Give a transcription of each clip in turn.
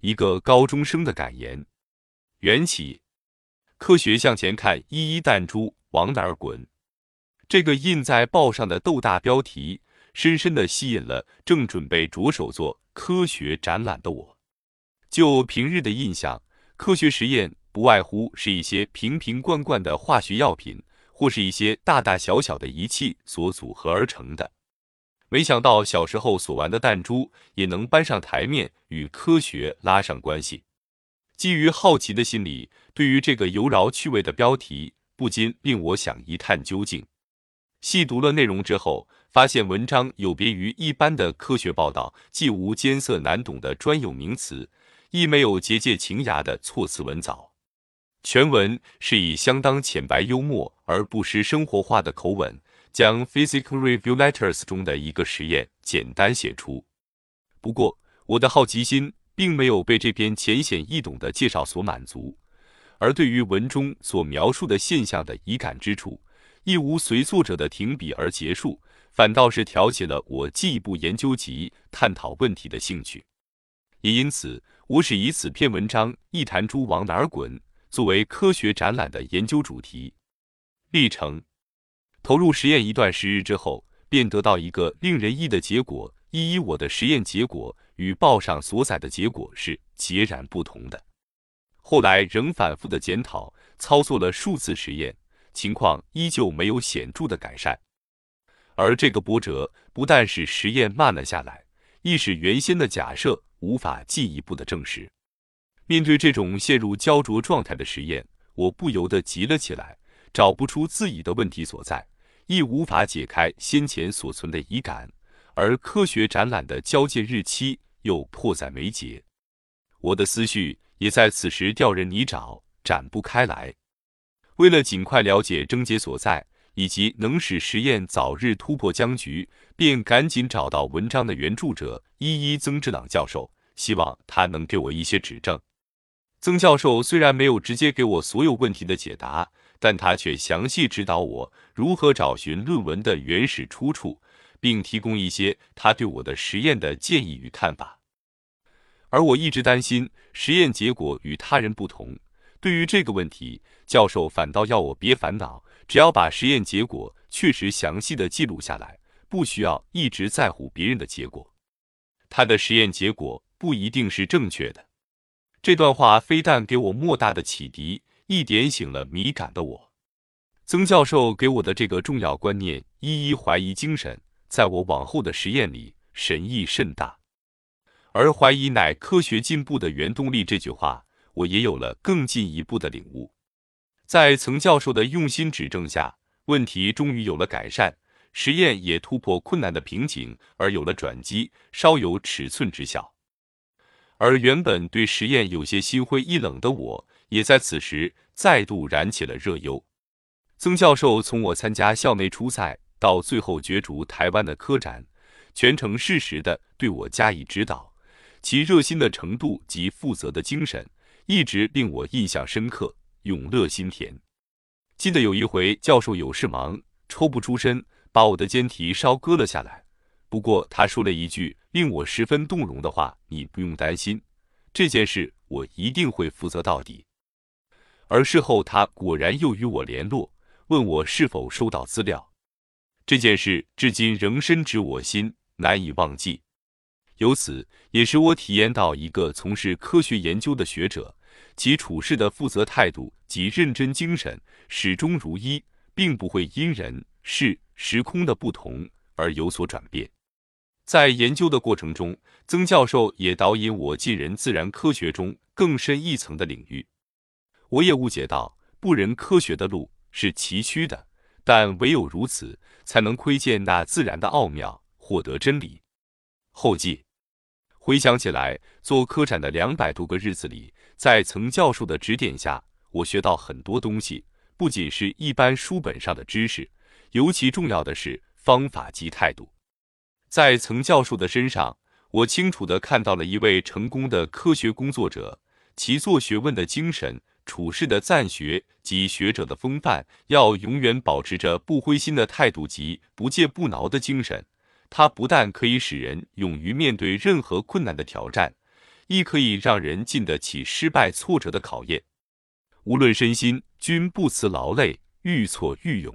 一个高中生的感言：缘起，科学向前看，一一弹珠往哪儿滚？这个印在报上的豆大标题，深深的吸引了正准备着手做科学展览的我。就平日的印象，科学实验不外乎是一些瓶瓶罐罐的化学药品，或是一些大大小小的仪器所组合而成的。没想到小时候所玩的弹珠也能搬上台面，与科学拉上关系。基于好奇的心理，对于这个油饶趣味的标题，不禁令我想一探究竟。细读了内容之后，发现文章有别于一般的科学报道，既无艰涩难懂的专有名词，亦没有结界情牙的措辞文藻。全文是以相当浅白幽默而不失生活化的口吻。将《Physical Review Letters》中的一个实验简单写出。不过，我的好奇心并没有被这篇浅显易懂的介绍所满足，而对于文中所描述的现象的疑感之处，亦无随作者的停笔而结束，反倒是挑起了我进一步研究及探讨问题的兴趣。也因此，我是以此篇文章“一弹珠往哪儿滚”作为科学展览的研究主题。历程。投入实验一段时日之后，便得到一个令人意的结果。一一，我的实验结果与报上所载的结果是截然不同的。后来仍反复的检讨，操作了数次实验，情况依旧没有显著的改善。而这个波折不但使实验慢了下来，亦使原先的假设无法进一步的证实。面对这种陷入焦灼状态的实验，我不由得急了起来，找不出自己的问题所在。亦无法解开先前所存的疑感，而科学展览的交界日期又迫在眉睫，我的思绪也在此时掉人泥沼，展不开来。为了尽快了解症结所在，以及能使实验早日突破僵局，便赶紧找到文章的原著者一一曾志朗教授，希望他能给我一些指正。曾教授虽然没有直接给我所有问题的解答。但他却详细指导我如何找寻论文的原始出处，并提供一些他对我的实验的建议与看法。而我一直担心实验结果与他人不同，对于这个问题，教授反倒要我别烦恼，只要把实验结果确实详细的记录下来，不需要一直在乎别人的结果。他的实验结果不一定是正确的。这段话非但给我莫大的启迪。一点醒了敏感的我，曾教授给我的这个重要观念——一一怀疑精神，在我往后的实验里神意甚大。而怀疑乃科学进步的原动力，这句话我也有了更进一步的领悟。在曾教授的用心指正下，问题终于有了改善，实验也突破困难的瓶颈，而有了转机，稍有尺寸之效。而原本对实验有些心灰意冷的我。也在此时再度燃起了热忧。曾教授从我参加校内初赛到最后角逐台湾的科展，全程适时的对我加以指导，其热心的程度及负责的精神，一直令我印象深刻，永乐心田。记得有一回教授有事忙，抽不出身，把我的肩提稍割了下来。不过他说了一句令我十分动容的话：“你不用担心，这件事我一定会负责到底。”而事后，他果然又与我联络，问我是否收到资料。这件事至今仍深植我心，难以忘记。由此，也使我体验到一个从事科学研究的学者，其处事的负责态度及认真精神始终如一，并不会因人事时空的不同而有所转变。在研究的过程中，曾教授也导引我进人自然科学中更深一层的领域。我也误解到，不仁科学的路是崎岖的，但唯有如此，才能窥见那自然的奥妙，获得真理。后记，回想起来，做科展的两百多个日子里，在曾教授的指点下，我学到很多东西，不仅是一般书本上的知识，尤其重要的是方法及态度。在曾教授的身上，我清楚地看到了一位成功的科学工作者，其做学问的精神。处事的赞学及学者的风范，要永远保持着不灰心的态度及不戒不挠的精神。它不但可以使人勇于面对任何困难的挑战，亦可以让人经得起失败挫折的考验。无论身心，均不辞劳累，愈挫愈勇。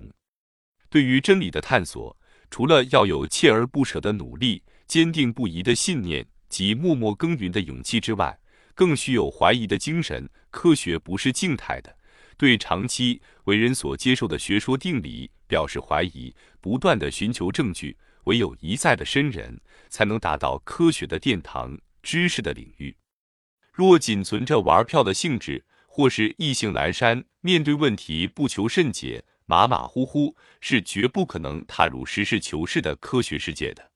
对于真理的探索，除了要有锲而不舍的努力、坚定不移的信念及默默耕耘的勇气之外，更需有怀疑的精神。科学不是静态的，对长期为人所接受的学说定理表示怀疑，不断的寻求证据。唯有一再的深人，才能达到科学的殿堂、知识的领域。若仅存着玩票的性质，或是意兴阑珊，面对问题不求甚解。马马虎虎是绝不可能踏入实事求是的科学世界的。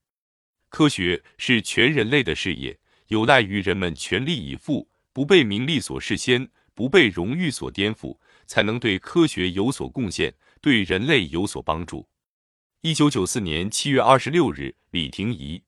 科学是全人类的事业，有赖于人们全力以赴，不被名利所事先，不被荣誉所颠覆，才能对科学有所贡献，对人类有所帮助。一九九四年七月二十六日，李廷仪。